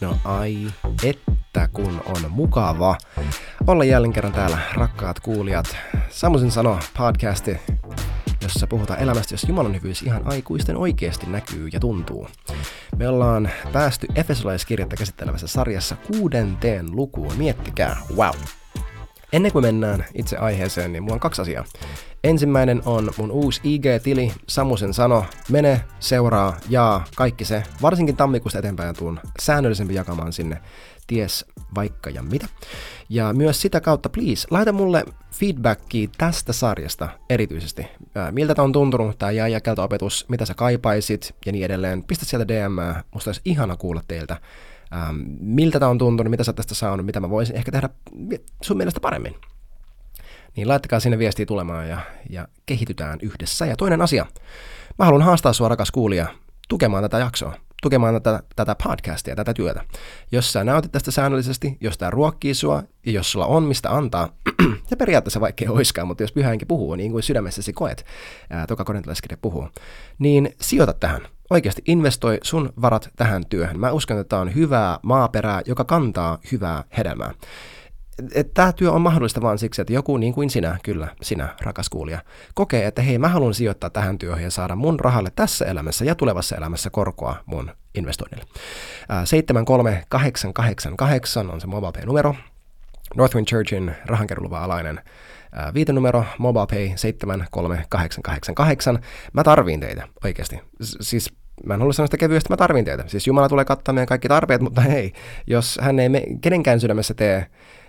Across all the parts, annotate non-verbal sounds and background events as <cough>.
No ai, että kun on mukava olla jälleen kerran täällä, rakkaat kuulijat. Samoisin sano podcasti, jossa puhutaan elämästä, jos Jumalan hyvyys ihan aikuisten oikeasti näkyy ja tuntuu. Me ollaan päästy Efesolaiskirjettä käsittelevässä sarjassa kuudenteen lukuun. Miettikää, wow! Ennen kuin mennään itse aiheeseen, niin mulla on kaksi asiaa. Ensimmäinen on mun uusi IG-tili, Samusen sano, mene, seuraa, jaa, kaikki se. Varsinkin tammikuusta eteenpäin tuun säännöllisempi jakamaan sinne ties vaikka ja mitä. Ja myös sitä kautta, please, laita mulle feedbackia tästä sarjasta erityisesti. miltä tämä on tuntunut, tämä jääjäkelto-opetus, mitä sä kaipaisit ja niin edelleen. Pistä sieltä DM, musta olisi ihana kuulla teiltä. Ähm, miltä tämä on tuntunut, mitä sä tästä saanut, mitä mä voisin ehkä tehdä sun mielestä paremmin. Niin laittakaa sinne viestiä tulemaan ja, ja kehitytään yhdessä. Ja toinen asia, mä haluan haastaa sua rakas kuulija tukemaan tätä jaksoa, tukemaan tätä, tätä podcastia, tätä työtä. Jos sä nautit tästä säännöllisesti, jos tämä ruokkii sua ja jos sulla on mistä antaa, <clears throat> ja periaatteessa vaikka ei oiskaan, mutta jos pyhähenki puhuu niin kuin sydämessäsi koet, ää, toka korintalaiskirja puhuu, niin sijoita tähän. Oikeasti investoi sun varat tähän työhön. Mä uskon, että tämä on hyvää maaperää, joka kantaa hyvää hedelmää tämä työ on mahdollista vain siksi, että joku niin kuin sinä, kyllä, sinä, rakas kuulija, kokee, että hei, mä haluan sijoittaa tähän työhön ja saada mun rahalle tässä elämässä ja tulevassa elämässä korkoa mun investoinnille. 73888 on se MobilePay-numero. Northwind Churchin rahankeruuluva alainen viitenumero, MobilePay 73888. Mä tarviin teitä, oikeasti. Siis mä en halua sanoa sitä kevyesti, mä tarvin teitä. Siis Jumala tulee kattamaan meidän kaikki tarpeet, mutta hei, jos hän ei me, kenenkään sydämessä tee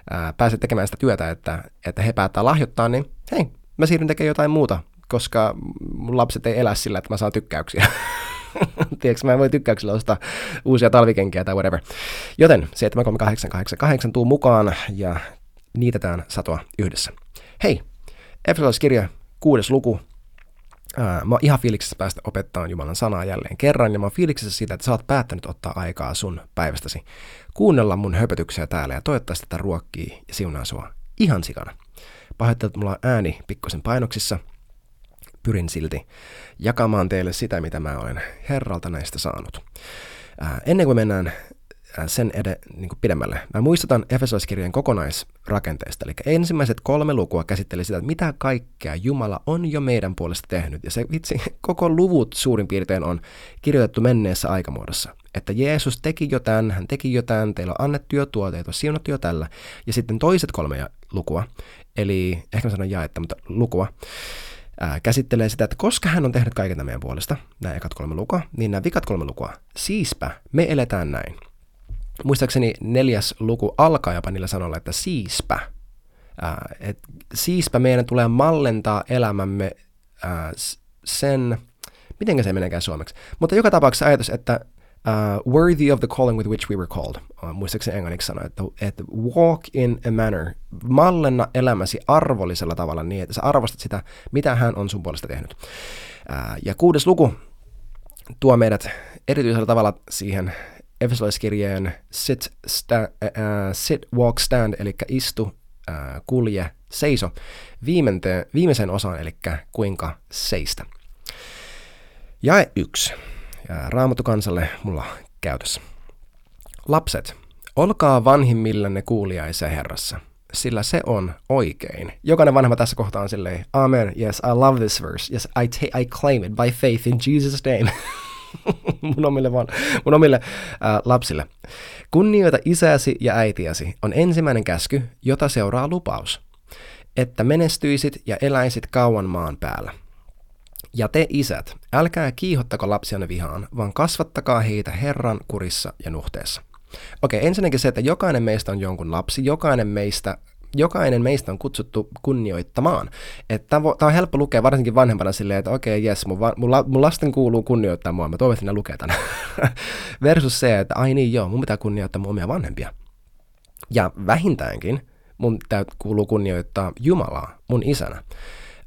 ää, pääse tekemään sitä työtä, että, että he päättää lahjoittaa, niin hei, mä siirryn tekemään jotain muuta, koska mun lapset ei elä sillä, että mä saan tykkäyksiä. <laughs> Tiedätkö, mä en voi tykkäyksillä ostaa uusia talvikenkiä tai whatever. Joten 73888 tuu mukaan ja niitetään satoa yhdessä. Hei, Efesolaiskirja, kuudes luku, Mä oon ihan fiiliksessä päästä opettaa Jumalan sanaa jälleen kerran, ja mä oon fiiliksessä siitä, että sä oot päättänyt ottaa aikaa sun päivästäsi kuunnella mun höpötyksiä täällä, ja toivottavasti tätä ruokkii ja siunaa sua ihan sikana. Pahoittelen, että mulla on ääni pikkusen painoksissa. Pyrin silti jakamaan teille sitä, mitä mä olen Herralta näistä saanut. Ää, ennen kuin mennään sen ed- niin pidemmälle. Mä muistutan Efesolaiskirjan kokonaisrakenteesta, eli ensimmäiset kolme lukua käsitteli sitä, että mitä kaikkea Jumala on jo meidän puolesta tehnyt. Ja se vitsi, <laughs> koko luvut suurin piirtein on kirjoitettu menneessä aikamuodossa. Että Jeesus teki jo tämän, hän teki jo tämän, teillä on annettu jo tuo, teitä on siunattu jo tällä. Ja sitten toiset kolme lukua, eli ehkä mä sanon jaetta, mutta lukua, ää, käsittelee sitä, että koska hän on tehnyt kaiken tämän meidän puolesta, nämä ekat kolme lukua, niin nämä vikat kolme lukua, siispä me eletään näin muistaakseni neljäs luku alkaa jopa niillä sanoilla, että siispä. Ää, et siispä meidän tulee mallentaa elämämme ää, sen, miten se meneekään suomeksi. Mutta joka tapauksessa ajatus, että uh, worthy of the calling with which we were called. Uh, muistaakseni englanniksi sanoa, että, että walk in a manner, mallenna elämäsi arvollisella tavalla niin, että sä arvostat sitä, mitä hän on sun puolesta tehnyt. Uh, ja kuudes luku tuo meidät erityisellä tavalla siihen Efesolaiskirjeen sit, sta, uh, sit, walk, stand, eli istu, uh, kulje, seiso, viimente, viimeisen osan, eli kuinka seistä. Jae yksi. Raamattu kansalle mulla käytössä. Lapset, olkaa vanhimmillanne kuuliaisia Herrassa, sillä se on oikein. Jokainen vanhemma tässä kohtaa on silleen, Amen, yes, I love this verse, yes, I, ta- I claim it by faith in Jesus' name. <laughs> <laughs> mun omille, vaan, mun omille ää, lapsille. Kunnioita isäsi ja äitiäsi on ensimmäinen käsky, jota seuraa lupaus, että menestyisit ja eläisit kauan maan päällä. Ja te isät, älkää kiihottako lapsianne vihaan, vaan kasvattakaa heitä Herran kurissa ja nuhteessa. Okei, ensinnäkin se, että jokainen meistä on jonkun lapsi, jokainen meistä jokainen meistä on kutsuttu kunnioittamaan. Tämä on helppo lukea varsinkin vanhempana silleen, että okei, okay, jes, mun, mun, mun lasten kuuluu kunnioittaa mua, mä toivon, että ne lukee tämän. <laughs> Versus se, että ai niin joo, mun pitää kunnioittaa mun omia vanhempia. Ja vähintäänkin mun täytyy kuuluu kunnioittaa Jumalaa mun isänä.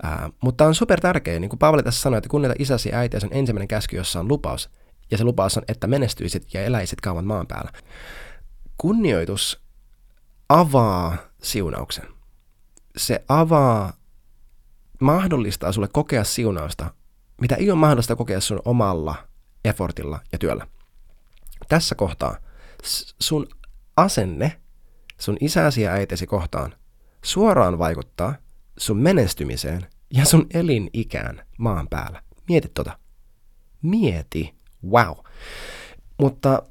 Ää, mutta on super tärkeä, niin kuin Paavali tässä sanoi, että kunnioita isäsi ja äitiä, on ensimmäinen käsky, jossa on lupaus. Ja se lupaus on, että menestyisit ja eläisit kauan maan päällä. Kunnioitus avaa siunauksen. Se avaa, mahdollistaa sulle kokea siunausta, mitä ei ole mahdollista kokea sun omalla effortilla ja työllä. Tässä kohtaa sun asenne sun isäsi ja äitesi kohtaan suoraan vaikuttaa sun menestymiseen ja sun elinikään maan päällä. Mieti tota. Mieti. Wow. Mutta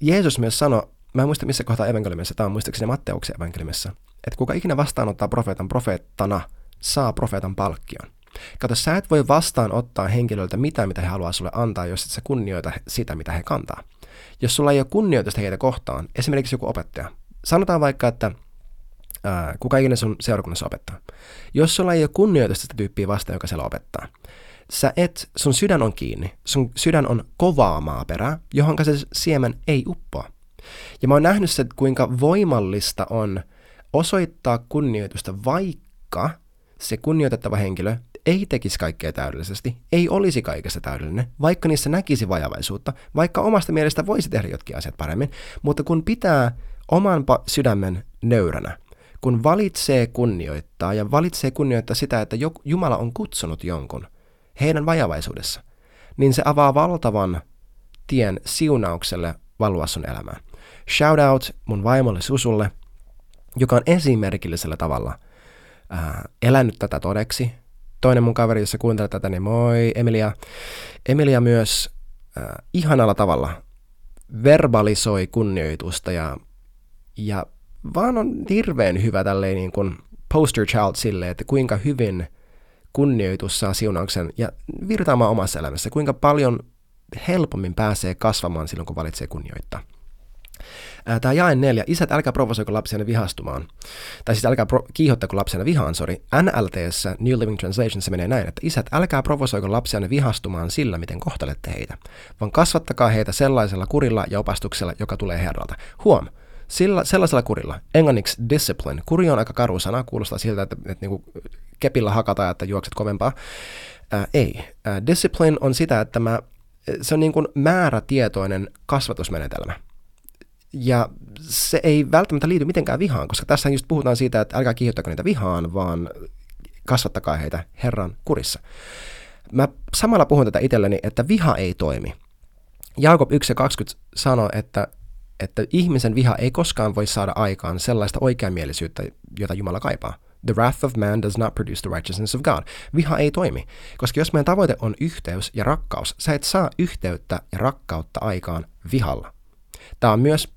Jeesus myös sanoi, mä en muista missä kohtaa evankeliumissa, tämä on muistaakseni Matteuksen evankeliumissa, että kuka ikinä vastaanottaa profeetan profeettana, saa profeetan palkkion. Kato, sä et voi vastaanottaa henkilöltä mitään, mitä he haluaa sulle antaa, jos et sä kunnioita sitä, mitä he kantaa. Jos sulla ei ole kunnioitusta heitä kohtaan, esimerkiksi joku opettaja, sanotaan vaikka, että ää, kuka ikinä sun seurakunnassa opettaa. Jos sulla ei ole kunnioitusta sitä tyyppiä vastaan, joka siellä opettaa, sä et, sun sydän on kiinni, sun sydän on kovaa maaperää, johon se siemen ei uppoa. Ja mä oon nähnyt se, kuinka voimallista on osoittaa kunnioitusta, vaikka se kunnioitettava henkilö ei tekisi kaikkea täydellisesti, ei olisi kaikessa täydellinen, vaikka niissä näkisi vajavaisuutta, vaikka omasta mielestä voisi tehdä jotkin asiat paremmin, mutta kun pitää oman sydämen nöyränä, kun valitsee kunnioittaa ja valitsee kunnioittaa sitä, että Jumala on kutsunut jonkun heidän vajavaisuudessa, niin se avaa valtavan tien siunaukselle valua sun elämään. Shout out mun vaimolle Susulle, joka on esimerkillisellä tavalla ää, elänyt tätä todeksi. Toinen mun kaveri, jossa kuuntelee tätä, niin moi Emilia. Emilia myös ää, ihanalla tavalla verbalisoi kunnioitusta ja, ja vaan on hirveän hyvä tälleen niin kuin poster child sille, että kuinka hyvin kunnioitus saa siunauksen ja virtaamaan omassa elämässä, kuinka paljon helpommin pääsee kasvamaan silloin, kun valitsee kunnioittaa. Tämä jae neljä. Isät, älkää provosoiko lapsianne vihastumaan. Tai siis älkää pro- kiihottako lapsianne vihaan, sori. NLTssä, New Living Translation, se menee näin, että isät, älkää provosoiko lapsianne vihastumaan sillä, miten kohtelette heitä, vaan kasvattakaa heitä sellaisella kurilla ja opastuksella, joka tulee Herralta. Huom, sillä, sellaisella kurilla, englanniksi discipline, kuri on aika karu sana, kuulostaa siltä, että, että, että niin kepillä hakataan, että juokset kovempaa. Ää, ei. Ää, discipline on sitä, että mä, se on niin kuin määrätietoinen kasvatusmenetelmä. Ja se ei välttämättä liity mitenkään vihaan, koska tässä just puhutaan siitä, että älkää kiihottako niitä vihaan, vaan kasvattakaa heitä Herran kurissa. Mä samalla puhun tätä itselleni, että viha ei toimi. Jaakob 1 ja 20 sanoo, että, että ihmisen viha ei koskaan voi saada aikaan sellaista oikeamielisyyttä, jota Jumala kaipaa. The wrath of man does not produce the righteousness of God. Viha ei toimi, koska jos meidän tavoite on yhteys ja rakkaus, sä et saa yhteyttä ja rakkautta aikaan vihalla. Tämä on myös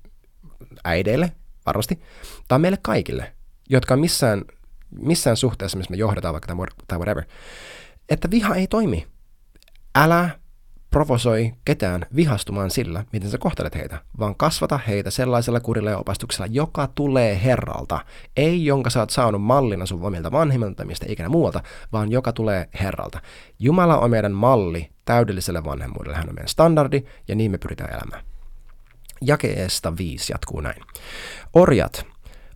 äideille, varmasti, tai meille kaikille, jotka on missään, missään suhteessa, missä me johdetaan vaikka tai whatever, että viha ei toimi. Älä provosoi ketään vihastumaan sillä, miten sä kohtelet heitä, vaan kasvata heitä sellaisella kurilla ja opastuksella, joka tulee Herralta. Ei jonka sä oot saanut mallina sun omilta vanhemmilta, mistä ikinä muualta, vaan joka tulee Herralta. Jumala on meidän malli täydelliselle vanhemmuudelle. Hän on meidän standardi ja niin me pyritään elämään. Jakeesta 5 jatkuu näin. Orjat,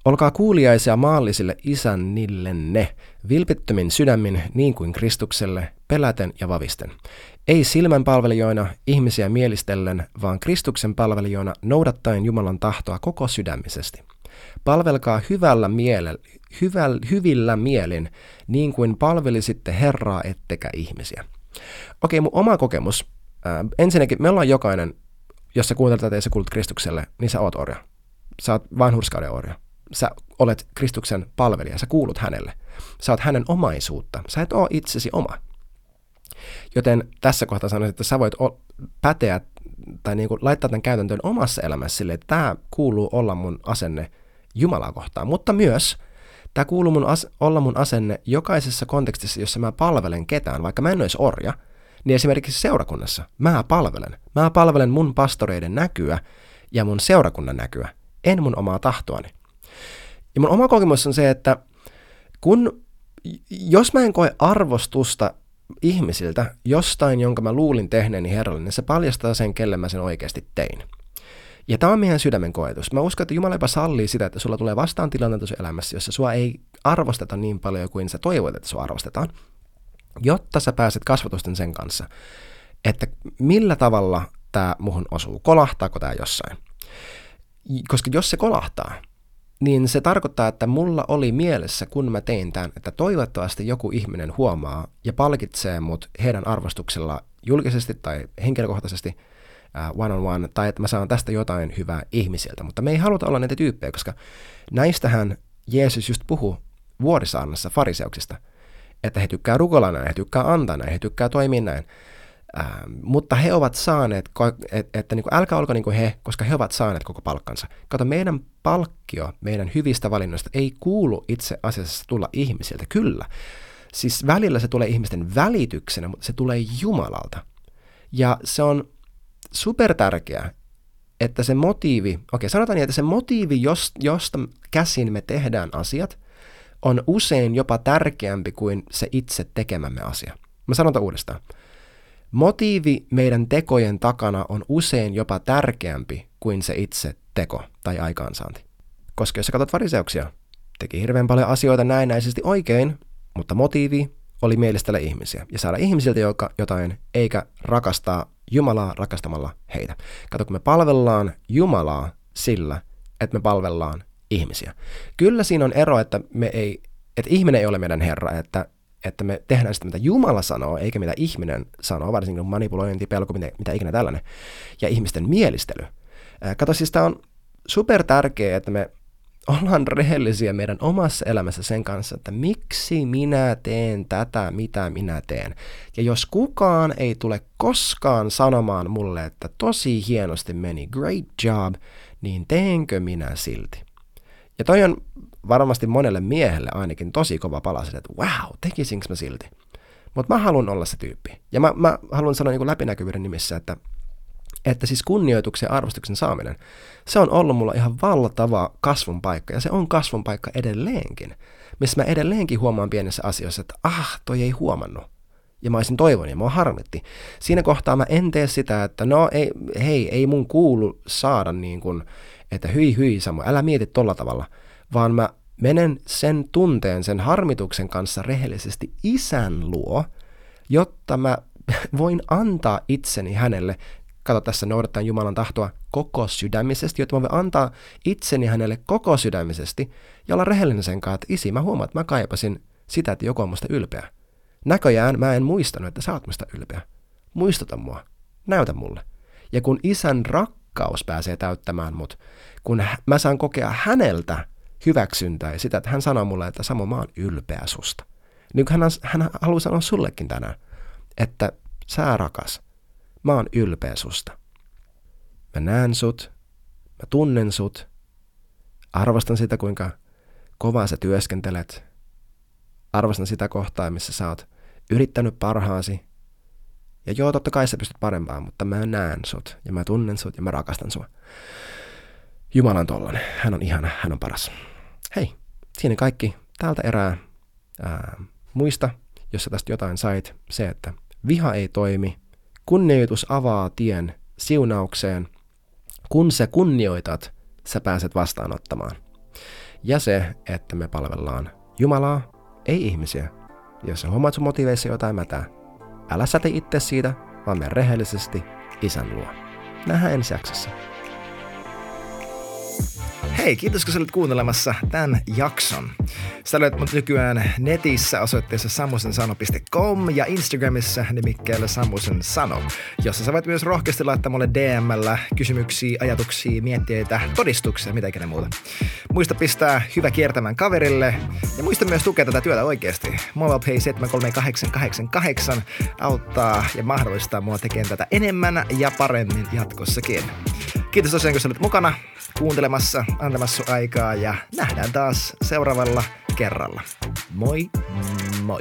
olkaa kuuliaisia maallisille isännillenne, vilpittömin sydämin niin kuin Kristukselle, peläten ja vavisten. Ei silmän palvelijoina, ihmisiä mielistellen, vaan Kristuksen palvelijoina noudattaen Jumalan tahtoa koko sydämisesti. Palvelkaa hyvällä mielellä, hyväl, hyvillä mielin, niin kuin palvelisitte Herraa ettekä ihmisiä. Okei, mun oma kokemus. Äh, ensinnäkin me ollaan jokainen jos sä kuuntelet tätä ja sä kuulut Kristukselle, niin sä oot orja. Sä oot vanhurskauden orja. Sä olet Kristuksen palvelija, sä kuulut hänelle. Sä oot hänen omaisuutta. Sä et ole itsesi oma. Joten tässä kohtaa sanoisin, että sä voit päteä tai niin kuin laittaa tämän käytäntöön omassa elämässä sille, että tämä kuuluu olla mun asenne Jumalaa kohtaan. Mutta myös tämä kuuluu mun as- olla mun asenne jokaisessa kontekstissa, jossa mä palvelen ketään, vaikka mä en olisi orja – niin esimerkiksi seurakunnassa mä palvelen. Mä palvelen mun pastoreiden näkyä ja mun seurakunnan näkyä, en mun omaa tahtoani. Ja mun oma kokemus on se, että kun, jos mä en koe arvostusta ihmisiltä jostain, jonka mä luulin tehneeni Herralle, niin se paljastaa sen, kelle mä sen oikeasti tein. Ja tämä on meidän sydämen koetus. Mä uskon, että Jumala jopa sallii sitä, että sulla tulee vastaan tilanteita sun elämässä, jossa sua ei arvosteta niin paljon kuin sä toivoit, että sua arvostetaan jotta sä pääset kasvatusten sen kanssa, että millä tavalla tämä muhun osuu, kolahtaako tämä jossain. Koska jos se kolahtaa, niin se tarkoittaa, että mulla oli mielessä, kun mä tein tämän, että toivottavasti joku ihminen huomaa ja palkitsee mut heidän arvostuksella julkisesti tai henkilökohtaisesti, uh, one-on-one, tai että mä saan tästä jotain hyvää ihmisiltä, mutta me ei haluta olla näitä tyyppejä, koska näistähän Jeesus just puhuu vuorisaannassa fariseuksista, että he tykkää rukoilla näin, he tykkää antaa näin, he tykkää toimia näin. Ähm, mutta he ovat saaneet, että, että niin kuin, älkää olko niin kuin he, koska he ovat saaneet koko palkkansa. Kato, meidän palkkio meidän hyvistä valinnoista ei kuulu itse asiassa tulla ihmisiltä, kyllä. Siis välillä se tulee ihmisten välityksenä, mutta se tulee Jumalalta. Ja se on super tärkeää, että se motiivi, okei sanotaan niin, että se motiivi, josta käsin me tehdään asiat, on usein jopa tärkeämpi kuin se itse tekemämme asia. Mä sanon uudestaan. Motiivi meidän tekojen takana on usein jopa tärkeämpi kuin se itse teko tai aikaansaanti. Koska jos sä katsot fariseuksia, teki hirveän paljon asioita näennäisesti oikein, mutta motiivi oli mielistellä ihmisiä ja saada ihmisiltä joka, jotain, eikä rakastaa Jumalaa rakastamalla heitä. Kato, kun me palvellaan Jumalaa sillä, että me palvellaan ihmisiä. Kyllä siinä on ero, että, me ei, että ihminen ei ole meidän Herra, että että me tehdään sitä, mitä Jumala sanoo, eikä mitä ihminen sanoo, varsinkin manipulointi, pelko, mitä, mitä ikinä tällainen, ja ihmisten mielistely. Kato, siis tämä on super tärkeää, että me ollaan rehellisiä meidän omassa elämässä sen kanssa, että miksi minä teen tätä, mitä minä teen. Ja jos kukaan ei tule koskaan sanomaan mulle, että tosi hienosti meni, great job, niin teenkö minä silti? Ja toi on varmasti monelle miehelle ainakin tosi kova palaset, että wow, tekisinkö mä silti? Mutta mä haluan olla se tyyppi. Ja mä, mä haluan sanoa niin läpinäkyvyyden nimissä, että, että siis kunnioituksen ja arvostuksen saaminen, se on ollut mulla ihan valtava kasvun paikka, ja se on kasvun paikka edelleenkin, missä mä edelleenkin huomaan pienessä asioissa, että ah, toi ei huomannut. Ja mä olisin toivonut, ja mua harmitti. Siinä kohtaa mä en tee sitä, että no ei, hei, ei mun kuulu saada niin kuin, että hyi hyi Samu, älä mieti tolla tavalla, vaan mä menen sen tunteen, sen harmituksen kanssa rehellisesti isän luo, jotta mä <laughs> voin antaa itseni hänelle, kato tässä noudattaen Jumalan tahtoa koko sydämisesti, jotta mä voin antaa itseni hänelle koko sydämisesti ja olla rehellinen sen kanssa, että isi, mä huomaan, että mä kaipasin sitä, että joku on musta ylpeä. Näköjään mä en muistanut, että sä oot musta ylpeä. Muistuta mua. Näytä mulle. Ja kun isän rakkaus pääsee täyttämään mut, kun mä saan kokea häneltä hyväksyntää ja sitä, että hän sanoo mulle, että Samo, mä oon ylpeä susta. Niin hän, hän haluaa sanoa sullekin tänään, että sä rakas, mä oon ylpeä susta. Mä näen sut, mä tunnen sut, arvostan sitä, kuinka kovaa sä työskentelet, arvostan sitä kohtaa, missä sä oot yrittänyt parhaasi, ja joo, totta kai sä pystyt parempaan, mutta mä näen sut, ja mä tunnen sut, ja mä rakastan sua. Jumala on tollanen. Hän on ihana, hän on paras. Hei, siinä kaikki tältä erää. Ää, muista, jos sä tästä jotain sait, se, että viha ei toimi, kunnioitus avaa tien siunaukseen. Kun sä kunnioitat, sä pääset vastaanottamaan. Ja se, että me palvellaan Jumalaa, ei ihmisiä. Jos sä huomaat sun motiveissa jotain mätää, älä säti itse siitä, vaan me rehellisesti isän luo. Nähdään ensi jaksossa. Hei, kiitos kun olit kuuntelemassa tämän jakson. Sä löydät mut nykyään netissä osoitteessa samusensano.com ja Instagramissa nimikkeellä Samusen Sano, jossa sä voit myös rohkeasti laittaa mulle DMllä kysymyksiä, ajatuksia, mietteitä, todistuksia, mitä ikinä muuta. Muista pistää hyvä kiertämään kaverille ja muista myös tukea tätä työtä oikeasti. MobilePay 73888 auttaa ja mahdollistaa mua tekemään tätä enemmän ja paremmin jatkossakin. Kiitos tosiaan, kun olit mukana kuuntelemassa, antamassa aikaa ja nähdään taas seuraavalla kerralla. Moi moi!